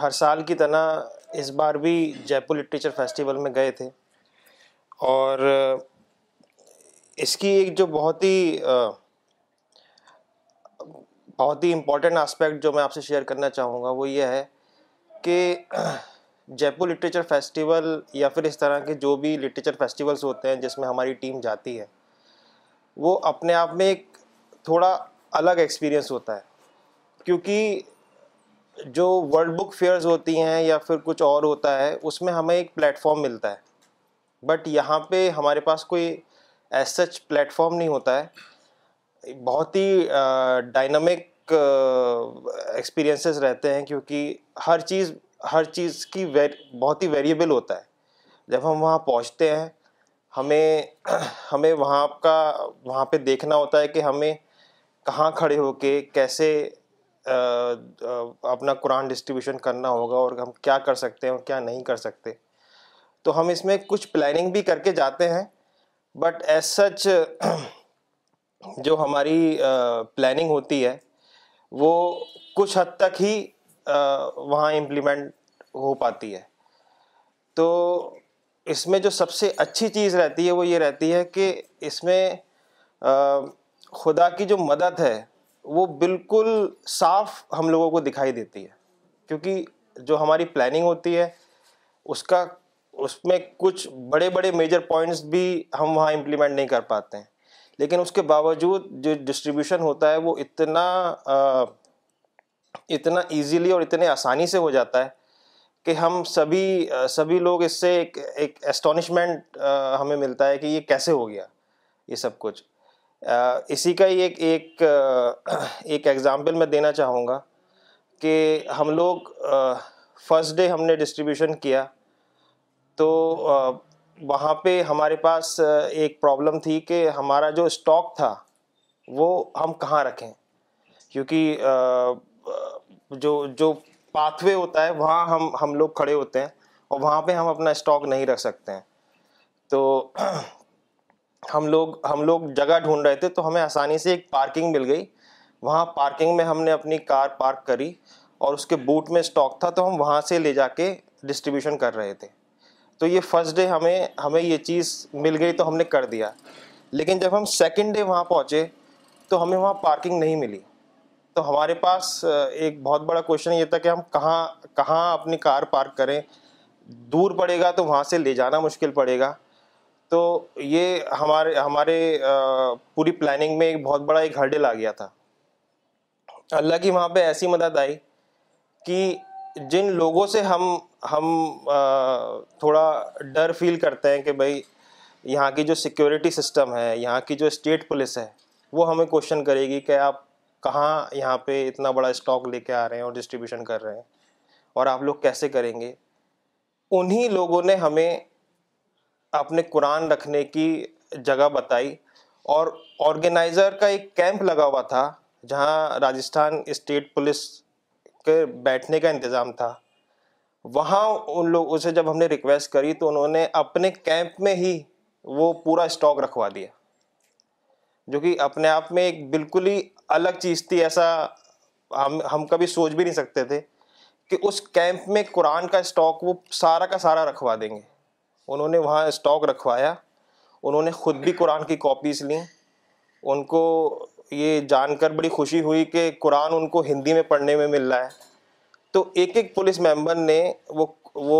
ہر سال کی طرح اس بار بھی جے پور لٹریچر فیسٹیول میں گئے تھے اور uh, اس کی ایک جو بہت ہی uh, بہت ہی امپورٹنٹ آسپیکٹ جو میں آپ سے شیئر کرنا چاہوں گا وہ یہ ہے کہ جے پور لٹریچر فیسٹیول یا پھر اس طرح کے جو بھی لٹریچر فیسٹیولس ہوتے ہیں جس میں ہماری ٹیم جاتی ہے وہ اپنے آپ میں ایک تھوڑا الگ ایکسپیرئنس ہوتا ہے کیونکہ جو ورلڈ بک فیئرز ہوتی ہیں یا پھر کچھ اور ہوتا ہے اس میں ہمیں ایک پلیٹ فارم ملتا ہے بٹ یہاں پہ ہمارے پاس کوئی ایس سچ فارم نہیں ہوتا ہے بہت ہی ڈائنامک ایکسپیرینسز رہتے ہیں کیونکہ ہر چیز ہر چیز کی بہت ہی ویریبل ہوتا ہے جب ہم وہاں پہنچتے ہیں ہمیں ہمیں وہاں کا وہاں پہ دیکھنا ہوتا ہے کہ ہمیں کہاں کھڑے ہو کے کیسے اپنا قرآن ڈسٹریبیوشن کرنا ہوگا اور ہم کیا کر سکتے ہیں اور کیا نہیں کر سکتے تو ہم اس میں کچھ پلاننگ بھی کر کے جاتے ہیں بٹ ایز سچ جو ہماری پلاننگ ہوتی ہے وہ کچھ حد تک ہی وہاں امپلیمنٹ ہو پاتی ہے تو اس میں جو سب سے اچھی چیز رہتی ہے وہ یہ رہتی ہے کہ اس میں خدا کی جو مدد ہے وہ بالکل صاف ہم لوگوں کو دکھائی دیتی ہے کیونکہ جو ہماری پلاننگ ہوتی ہے اس کا اس میں کچھ بڑے بڑے میجر پوائنٹس بھی ہم وہاں امپلیمنٹ نہیں کر پاتے ہیں لیکن اس کے باوجود جو ڈسٹریبیوشن ہوتا ہے وہ اتنا اتنا ایزیلی اور اتنے آسانی سے ہو جاتا ہے کہ ہم سبھی سبھی لوگ اس سے ایک ایک اسٹانشمنٹ ہمیں ملتا ہے کہ یہ کیسے ہو گیا یہ سب کچھ اسی کا ہی ایک ایک ایگزامپل میں دینا چاہوں گا کہ ہم لوگ فرسٹ ڈے ہم نے ڈسٹریبیوشن کیا تو وہاں پہ ہمارے پاس ایک پرابلم تھی کہ ہمارا جو اسٹاک تھا وہ ہم کہاں رکھیں کیونکہ جو جو پاتھ وے ہوتا ہے وہاں ہم ہم لوگ کھڑے ہوتے ہیں اور وہاں پہ ہم اپنا اسٹاک نہیں رکھ سکتے ہیں تو <clears throat> ہم لوگ ہم لوگ جگہ ڈھونڈ رہے تھے تو ہمیں آسانی سے ایک پارکنگ مل گئی وہاں پارکنگ میں ہم نے اپنی کار پارک کری اور اس کے بوٹ میں اسٹاک تھا تو ہم وہاں سے لے جا کے ڈسٹریبیوشن کر رہے تھے تو یہ فرسٹ ڈے ہمیں ہمیں یہ چیز مل گئی تو ہم نے کر دیا لیکن جب ہم سیکنڈ ڈے وہاں پہنچے تو ہمیں وہاں پارکنگ نہیں ملی تو ہمارے پاس ایک بہت بڑا کوشچن یہ تھا کہ ہم کہاں کہاں اپنی کار پارک کریں دور پڑے گا تو وہاں سے لے جانا مشکل پڑے گا تو یہ ہمارے ہمارے پوری پلاننگ میں ایک بہت بڑا ایک ہرڈل آ گیا تھا اللہ کی وہاں پہ ایسی مدد آئی کہ جن لوگوں سے ہم ہم تھوڑا ڈر فیل کرتے ہیں کہ بھائی یہاں کی جو سیکیورٹی سسٹم ہے یہاں کی جو اسٹیٹ پولیس ہے وہ ہمیں کوشچن کرے گی کہ آپ کہاں یہاں پہ اتنا بڑا اسٹاک لے کے آ رہے ہیں اور ڈسٹریبیوشن کر رہے ہیں اور آپ لوگ کیسے کریں گے انہیں لوگوں نے ہمیں اپنے قرآن رکھنے کی جگہ بتائی اور آرگنائزر کا ایک کیمپ لگا ہوا تھا جہاں راجستھان اسٹیٹ پولیس کے بیٹھنے کا انتظام تھا وہاں ان لوگ اسے جب ہم نے ریکویسٹ کری تو انہوں نے اپنے کیمپ میں ہی وہ پورا اسٹاک رکھوا دیا جو کہ اپنے آپ میں ایک بالکل ہی الگ چیز تھی ایسا ہم ہم کبھی سوچ بھی نہیں سکتے تھے کہ اس کیمپ میں قرآن کا اسٹاک وہ سارا کا سارا رکھوا دیں گے انہوں نے وہاں اسٹاک رکھوایا انہوں نے خود بھی قرآن کی کاپیز لیں ان کو یہ جان کر بڑی خوشی ہوئی کہ قرآن ان کو ہندی میں پڑھنے میں مل رہا ہے تو ایک ایک پولیس ممبر نے وہ وہ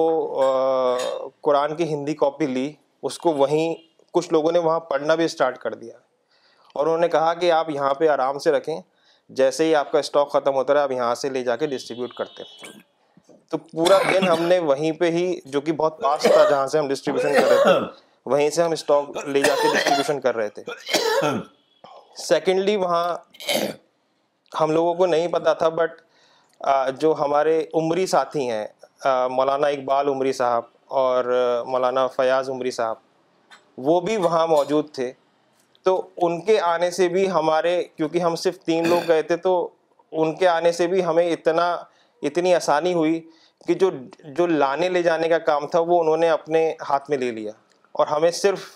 قرآن کی ہندی کاپی لی اس کو وہیں کچھ لوگوں نے وہاں پڑھنا بھی اسٹارٹ کر دیا اور انہوں نے کہا کہ آپ یہاں پہ آرام سے رکھیں جیسے ہی آپ کا اسٹاک ختم ہوتا رہا آپ یہاں سے لے جا کے ڈسٹریبیوٹ کرتے تو پورا دن ہم نے وہیں پہ ہی جو کہ بہت پاس تھا جہاں سے ہم ڈسٹریبیوشن کر رہے تھے وہیں سے ہم اسٹاک لے جا کے ڈسٹریبیوشن کر رہے تھے سیکنڈلی وہاں ہم لوگوں کو نہیں پتا تھا بٹ جو ہمارے عمری ساتھی ہیں مولانا اقبال عمری صاحب اور مولانا فیاض عمری صاحب وہ بھی وہاں موجود تھے تو ان کے آنے سے بھی ہمارے کیونکہ ہم صرف تین لوگ گئے تھے تو ان کے آنے سے بھی ہمیں اتنا اتنی آسانی ہوئی کہ جو جو لانے لے جانے کا کام تھا وہ انہوں نے اپنے ہاتھ میں لے لیا اور ہمیں صرف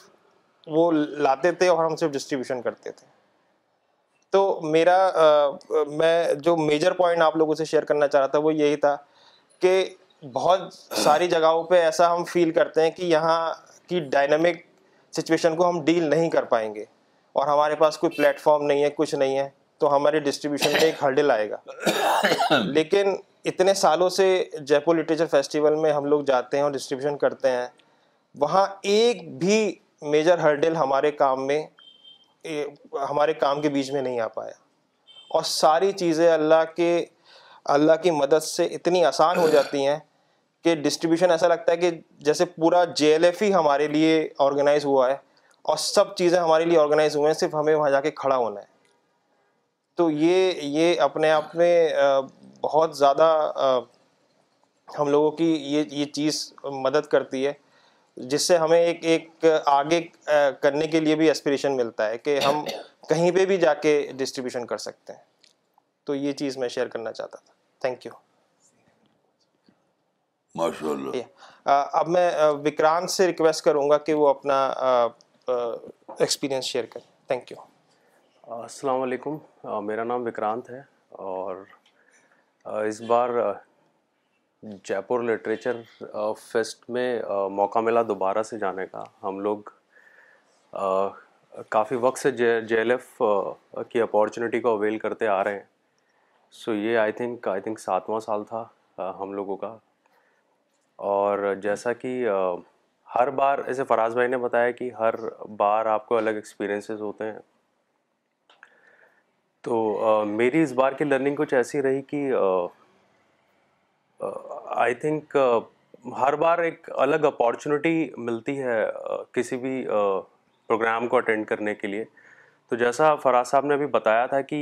وہ لاتے تھے اور ہم صرف ڈسٹریبیوشن کرتے تھے تو میرا میں جو میجر پوائنٹ آپ لوگوں سے شیئر کرنا چاہ رہا تھا وہ یہی تھا کہ بہت ساری جگہوں پہ ایسا ہم فیل کرتے ہیں کہ یہاں کی ڈائنامک سچویشن کو ہم ڈیل نہیں کر پائیں گے اور ہمارے پاس کوئی پلیٹ فارم نہیں ہے کچھ نہیں ہے تو ہمارے ڈسٹریبیوشن میں ایک ہرڈل آئے گا <coughs> لیکن اتنے سالوں سے پور لٹریچر فیسٹیول میں ہم لوگ جاتے ہیں اور ڈسٹریبیوشن کرتے ہیں وہاں ایک بھی میجر ہرڈل ہمارے کام میں ہمارے کام کے بیچ میں نہیں آ پایا اور ساری چیزیں اللہ کے اللہ کی مدد سے اتنی آسان ہو جاتی ہیں کہ ڈسٹریبیوشن ایسا لگتا ہے کہ جیسے پورا جے ایل ایف ہی ہمارے لیے آرگنائز ہوا ہے اور سب چیزیں ہمارے لیے آرگنائز ہوئے ہیں صرف ہمیں وہاں جا کے کھڑا ہونا ہے تو یہ یہ اپنے آپ میں بہت زیادہ ہم لوگوں کی یہ یہ چیز مدد کرتی ہے جس سے ہمیں ایک ایک آگے کرنے کے لیے بھی اسپیریشن ملتا ہے کہ ہم کہیں پہ بھی جا کے ڈسٹریبیوشن کر سکتے ہیں تو یہ چیز میں شیئر کرنا چاہتا تھا تھینک یو اب میں وکرانت سے ریکویسٹ کروں گا کہ وہ اپنا ایکسپیرینس شیئر کریں تھینک یو السلام علیکم میرا نام وکرانت ہے اور اس بار جے پور لٹریچر فیسٹ میں موقع ملا دوبارہ سے جانے کا ہم لوگ کافی وقت سے جے جے ایل ایف کی اپارچونیٹی کو اویل کرتے آ رہے ہیں سو یہ آئی تھنک آئی تھنک ساتواں سال تھا ہم لوگوں کا اور جیسا کہ ہر بار ایسے فراز بھائی نے بتایا کہ ہر بار آپ کو الگ ایکسپیرئنسز ہوتے ہیں تو میری اس بار کی لرننگ کچھ ایسی رہی کہ آئی تھنک ہر بار ایک الگ اپارچونیٹی ملتی ہے کسی بھی پروگرام کو اٹینڈ کرنے کے لیے تو جیسا فراز صاحب نے ابھی بتایا تھا کہ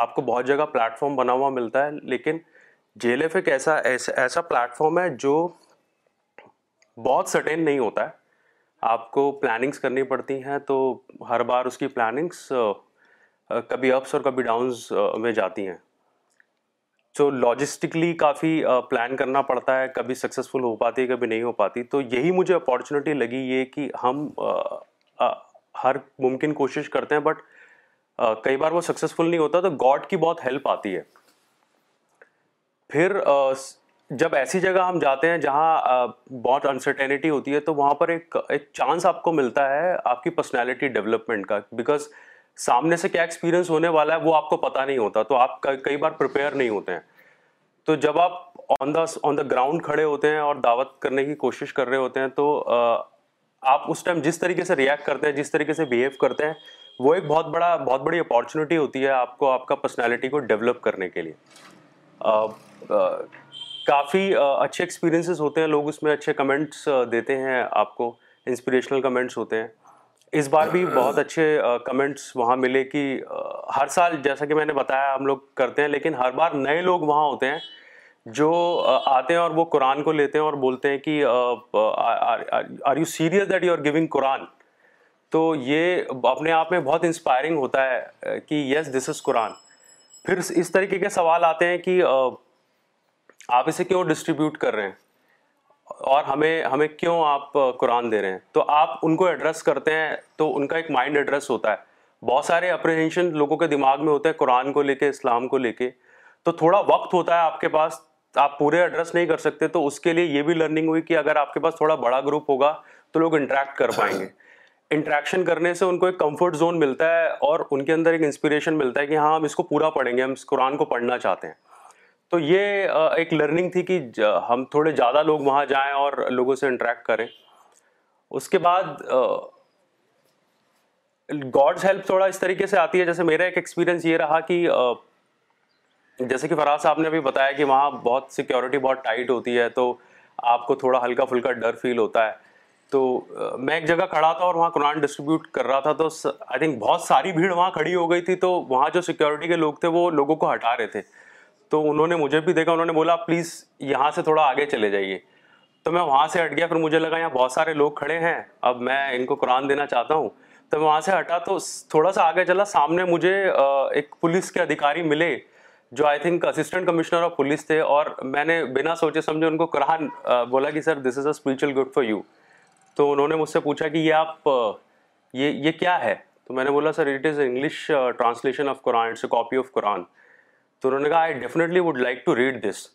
آپ کو بہت جگہ فارم بنا ہوا ملتا ہے لیکن جیل ایف ایک ایسا ایسا پلیٹ پلیٹفارم ہے جو بہت سٹین نہیں ہوتا ہے آپ کو پلاننگس کرنی پڑتی ہیں تو ہر بار اس کی پلاننگس کبھی اپس اور کبھی ڈاؤنز میں جاتی ہیں لاجسٹکلی کافی پلان کرنا پڑتا ہے کبھی سکسیزفل ہو پاتی ہے کبھی نہیں ہو پاتی تو یہی مجھے اپارچونیٹی لگی یہ کہ ہم ہر ممکن کوشش کرتے ہیں بٹ کئی بار وہ سکسیزفل نہیں ہوتا تو گاڈ کی بہت ہیلپ آتی ہے پھر جب ایسی جگہ ہم جاتے ہیں جہاں بہت انسرٹینٹی ہوتی ہے تو وہاں پر ایک ایک چانس آپ کو ملتا ہے آپ کی پرسنالٹی ڈیولپمنٹ کا بیکاز سامنے سے کیا ایکسپیرینس ہونے والا ہے وہ آپ کو پتہ نہیں ہوتا تو آپ کئی بار پریپیئر نہیں ہوتے ہیں تو جب آپ آن دا آن دا گراؤنڈ کھڑے ہوتے ہیں اور دعوت کرنے کی کوشش کر رہے ہوتے ہیں تو آپ اس ٹائم جس طریقے سے ریئیکٹ کرتے ہیں جس طریقے سے بیہیو کرتے ہیں وہ ایک بہت بڑا بہت بڑی اپارچونیٹی ہوتی ہے آپ کو آپ کا پرسنالٹی کو ڈیولپ کرنے کے لیے کافی اچھے ایکسپیرینسز ہوتے ہیں لوگ اس میں اچھے کمنٹس دیتے ہیں آپ کو انسپریشنل کمنٹس ہوتے ہیں اس بار بھی بہت اچھے کمنٹس وہاں ملے کہ ہر سال جیسا کہ میں نے بتایا ہم لوگ کرتے ہیں لیکن ہر بار نئے لوگ وہاں ہوتے ہیں جو آتے ہیں اور وہ قرآن کو لیتے ہیں اور بولتے ہیں کہ are you serious that you are giving Quran تو یہ اپنے آپ میں بہت انسپائرنگ ہوتا ہے کہ یس دس از قرآن پھر اس طریقے کے سوال آتے ہیں کہ آپ اسے کیوں ڈسٹریبیوٹ کر رہے ہیں اور ہمیں ہمیں کیوں آپ قرآن دے رہے ہیں تو آپ ان کو ایڈریس کرتے ہیں تو ان کا ایک مائنڈ ایڈریس ہوتا ہے بہت سارے اپریہینشن لوگوں کے دماغ میں ہوتے ہیں قرآن کو لے کے اسلام کو لے کے تو تھوڑا وقت ہوتا ہے آپ کے پاس آپ پورے ایڈریس نہیں کر سکتے تو اس کے لیے یہ بھی لرننگ ہوئی کہ اگر آپ کے پاس تھوڑا بڑا گروپ ہوگا تو لوگ انٹریکٹ کر پائیں گے انٹریکشن کرنے سے ان کو ایک کمفرٹ زون ملتا ہے اور ان کے اندر ایک انسپریشن ملتا ہے کہ ہاں ہم اس کو پورا پڑھیں گے ہم اس قرآن کو پڑھنا چاہتے ہیں تو یہ ایک لرننگ تھی کہ ہم تھوڑے زیادہ لوگ وہاں جائیں اور لوگوں سے انٹریکٹ کریں اس کے بعد گاڈز ہیلپ تھوڑا اس طریقے سے آتی ہے جیسے میرا ایک ایکسپیرینس یہ رہا کہ جیسے کہ فراز صاحب نے ابھی بتایا کہ وہاں بہت سیکیورٹی بہت ٹائٹ ہوتی ہے تو آپ کو تھوڑا ہلکا پھلکا ڈر فیل ہوتا ہے تو میں ایک جگہ کھڑا تھا اور وہاں قرآن ڈسٹریبیوٹ کر رہا تھا تو آئی تھنک بہت ساری بھیڑ وہاں کھڑی ہو گئی تھی تو وہاں جو سیکیورٹی کے لوگ تھے وہ لوگوں کو ہٹا رہے تھے تو انہوں نے مجھے بھی دیکھا انہوں نے بولا پلیز یہاں سے تھوڑا آگے چلے جائیے تو میں وہاں سے ہٹ گیا پھر مجھے لگا یہاں بہت سارے لوگ کھڑے ہیں اب میں ان کو قرآن دینا چاہتا ہوں تو میں وہاں سے ہٹا تو تھوڑا سا آگے چلا سامنے مجھے ایک پولیس کے ادھیکاری ملے جو I think assistant commissioner of police تھے اور میں نے بنا سوچے سمجھے ان کو قرآن بولا کہ sir this is a spiritual good for you تو انہوں نے مجھ سے پوچھا کہ یہ آپ یہ یہ کیا ہے تو میں نے بولا sir it is English translation of Quran it's a copy of Quran تو انہوں نے کہا I definitely would like to read this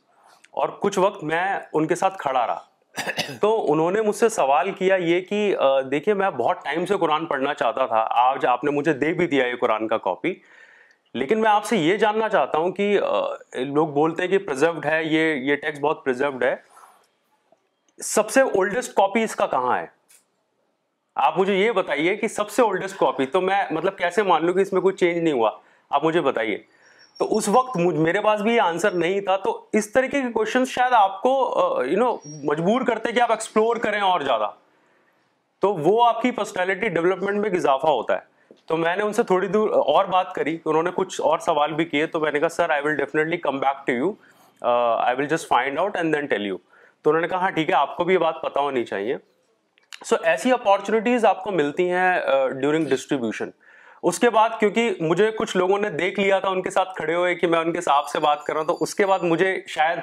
اور کچھ وقت میں ان کے ساتھ کھڑا رہا <coughs> تو انہوں نے مجھ سے سوال کیا یہ کہ دیکھیے میں بہت ٹائم سے قرآن پڑھنا چاہتا تھا آج آپ نے مجھے دے بھی دیا یہ قرآن کا کاپی لیکن میں آپ سے یہ جاننا چاہتا ہوں کہ لوگ بولتے ہیں کہ پرزروڈ ہے یہ یہ ٹیکس بہت پرزروڈ ہے سب سے اولڈسٹ کاپی اس کا کہاں ہے آپ مجھے یہ بتائیے کہ سب سے اولڈسٹ کاپی تو میں مطلب کیسے مان لوں کہ اس میں کوئی چینج نہیں ہوا آپ مجھے بتائیے تو اس وقت میرے پاس بھی یہ آنسر نہیں تھا تو اس طریقے کے کوشچن شاید آپ کو یو نو مجبور کرتے کہ آپ ایکسپلور کریں اور زیادہ تو وہ آپ کی پرسنالٹی ڈیولپمنٹ میں ایک اضافہ ہوتا ہے تو میں نے ان سے تھوڑی دور اور بات کری انہوں نے کچھ اور سوال بھی کیے تو میں نے کہا sir I will definitely come back to you I will just find out and then tell you تو انہوں نے کہا ہاں ٹھیک ہے آپ کو بھی یہ بات پتہ ہونی چاہیے سو ایسی اپارچونیٹیز آپ کو ملتی ہیں ڈیورنگ ڈسٹریبیوشن اس کے بعد کیونکہ مجھے کچھ لوگوں نے دیکھ لیا تھا ان کے ساتھ کھڑے ہوئے کہ میں ان کے ساتھ سے بات کر رہا ہوں تو اس کے بعد مجھے شاید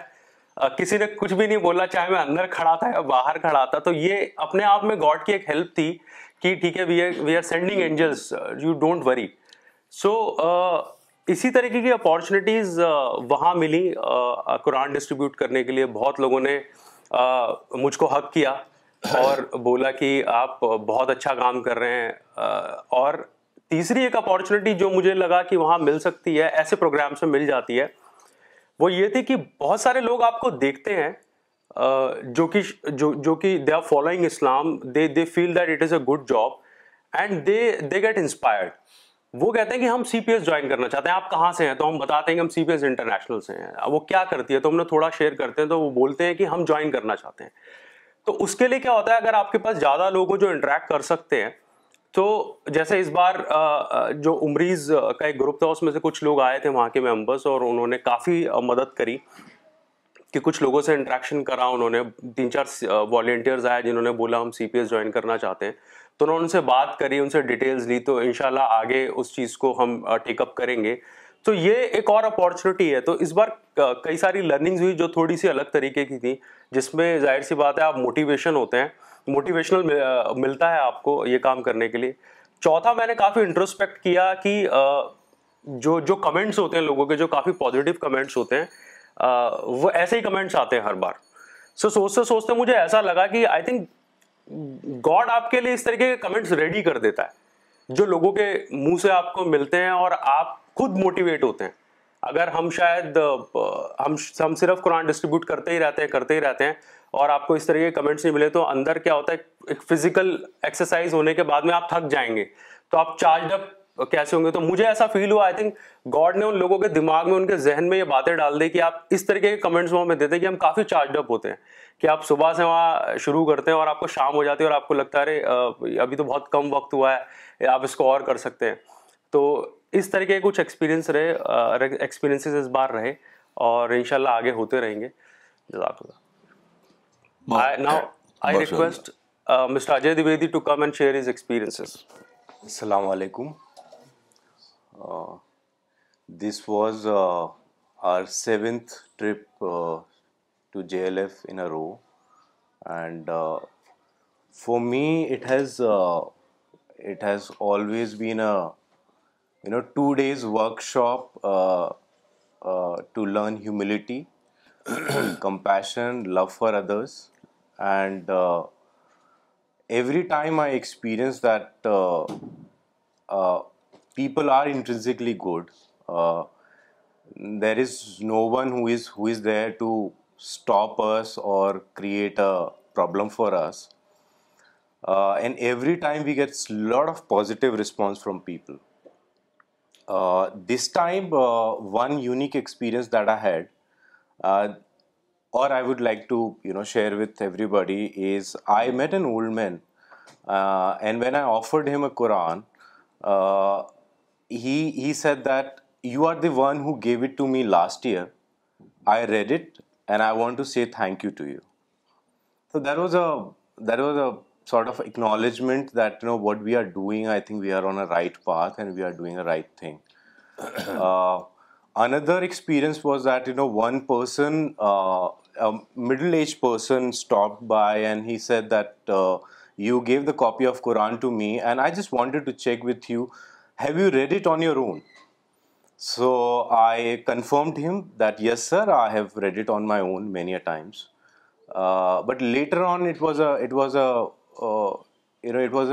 کسی نے کچھ بھی نہیں بولا چاہے میں اندر کھڑا تھا یا باہر کھڑا تھا تو یہ اپنے آپ میں گاڈ کی ایک ہیلپ تھی کہ ٹھیک ہے we are sending angels you don't worry so اسی طریقے کی اپارچونیٹیز وہاں ملی قرآن ڈسٹریبیوٹ کرنے کے لیے بہت لوگوں نے مجھ کو حق کیا اور بولا کہ آپ بہت اچھا کام کر رہے ہیں اور تیسری ایک اپارچونیٹی جو مجھے لگا کہ وہاں مل سکتی ہے ایسے پروگرامس میں مل جاتی ہے وہ یہ تھی کہ بہت سارے لوگ آپ کو دیکھتے ہیں جو کہ جو جو کہ they are following Islam they they feel that it is a good job and they they get inspired وہ کہتے ہیں کہ ہم سی پی ایس جوائن کرنا چاہتے ہیں آپ کہاں سے ہیں تو ہم بتاتے ہیں کہ ہم سی پی ایس انٹرنیشنل سے ہیں وہ کیا کرتی ہے تو ہم نے تھوڑا شیئر کرتے ہیں تو وہ بولتے ہیں کہ ہم جوائن کرنا چاہتے ہیں تو اس کے لیے کیا ہوتا ہے اگر آپ کے پاس زیادہ لوگ ہو جو انٹریکٹ کر سکتے ہیں تو جیسے اس بار جو عمریز کا ایک گروپ تھا اس میں سے کچھ لوگ آئے تھے وہاں کے ممبرس اور انہوں نے کافی مدد کری کہ کچھ لوگوں سے انٹریکشن کرا انہوں نے تین چار والنٹیئرز آئے جنہوں نے بولا ہم سی پی ایس جوائن کرنا چاہتے ہیں تو انہوں نے ان سے بات کری ان سے ڈیٹیلز لی تو انشاءاللہ آگے اس چیز کو ہم ٹیک اپ کریں گے تو یہ ایک اور اپارچونیٹی ہے تو اس بار کئی ساری لرننگز ہوئی جو تھوڑی سی الگ طریقے کی تھیں جس میں ظاہر سی بات ہے آپ موٹیویشن ہوتے ہیں موٹیویشنل ملتا ہے آپ کو یہ کام کرنے کے لیے چوتھا میں نے کافی انٹروسپیکٹ کیا کہ جو جو کمنٹس ہوتے ہیں لوگوں کے جو کافی پازیٹیو کمنٹس ہوتے ہیں وہ ایسے ہی کمنٹس آتے ہیں ہر بار سو سوچتے سوچتے مجھے ایسا لگا کہ آئی تھنک گاڈ آپ کے لیے اس طریقے کے کمنٹس ریڈی کر دیتا ہے جو لوگوں کے منہ سے آپ کو ملتے ہیں اور آپ خود موٹیویٹ ہوتے ہیں اگر ہم شاید ہم ہم صرف قرآن ڈسٹریبیوٹ کرتے ہی رہتے ہیں کرتے ہی رہتے ہیں اور آپ کو اس طرح کے کمنٹس نہیں ملے تو اندر کیا ہوتا ہے ایک فزیکل ایکسرسائز ہونے کے بعد میں آپ تھک جائیں گے تو آپ چارجڈ اپ کیسے ہوں گے تو مجھے ایسا فیل ہوا آئی تھنک گاڈ نے ان لوگوں کے دماغ میں ان کے ذہن میں یہ باتیں ڈال دی کہ آپ اس طریقے کے کمنٹس وہاں ہمیں دیتے ہیں کہ ہم کافی چارجڈ ہوتے ہیں کہ آپ صبح سے وہاں شروع کرتے ہیں اور آپ کو شام ہو جاتی ہے اور آپ کو لگتا ہے ارے ابھی تو بہت کم وقت ہوا ہے آپ اس کو اور کر سکتے ہیں تو اس طریقے کے کچھ ایکسپیرینس رہے ایکسپیرینسز اس بار رہے اور ان شاء اللہ آگے ہوتے رہیں گے جزاک اللہ Now I request uh, Mr. Ajay Dwivedi to come and share his experiences. Assalamu alaikum. Uh, this was uh, our 7th trip to JLF in a row, and for me it has always been a 2 days workshop to learn humility <clears throat> compassion, love for others, and uh, every time I experience that uh, uh, people are intrinsically good, there is no one who is there to stop us or create a problem for us, and every time we get a lot of positive response from people. This time, one unique experience that I had uh, or I would like to share with everybody is I met an old man, uh, and when I offered him a Quran, uh, he said that you are the one who gave it to me last year. I read it and I want to say thank you to you. So that was a sort of acknowledgement that what we are doing, I think we are on a right path and we are doing the right thing. <clears throat> Another experience was that, one person, uh, a middle-aged person, stopped by and he said that uh, you gave the copy of Quran to me and I just wanted to check with you, have you read it on your own? So I confirmed him that, yes, sir, I have read it on my own many a times. Uh, but later on, it was a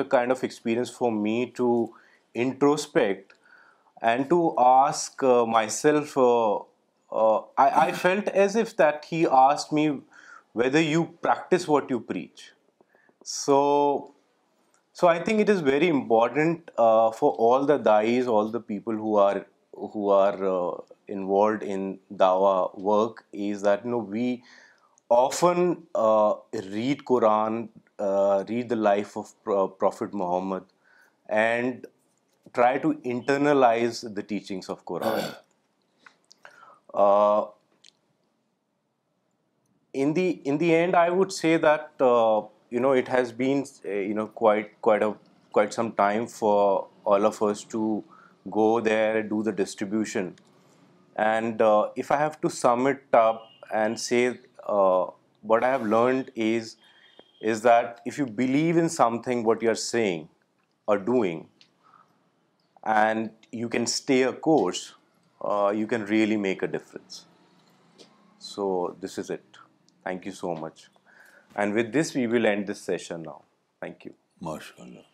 kind of experience for me to introspect and to ask uh, myself, uh, uh, I felt as if that he asked me whether you practice what you preach. So I think it is very important for all the dais, all the people who are involved in Dawah work, is that we often read Quran, read the life of Prophet Muhammad, and try to internalize the teachings of Quran. Hmm. Uh, in the end, I would say that uh, it has been uh, quite some time for all of us to go there, do the distribution, and if I have to sum it up and say what I have learned is that if you believe in something, what you are saying or doing, and you can stay a course, uh, you can really make a difference. So this is it. Thank you so much. And with this, we will end this session now. Thank you. MashaAllah.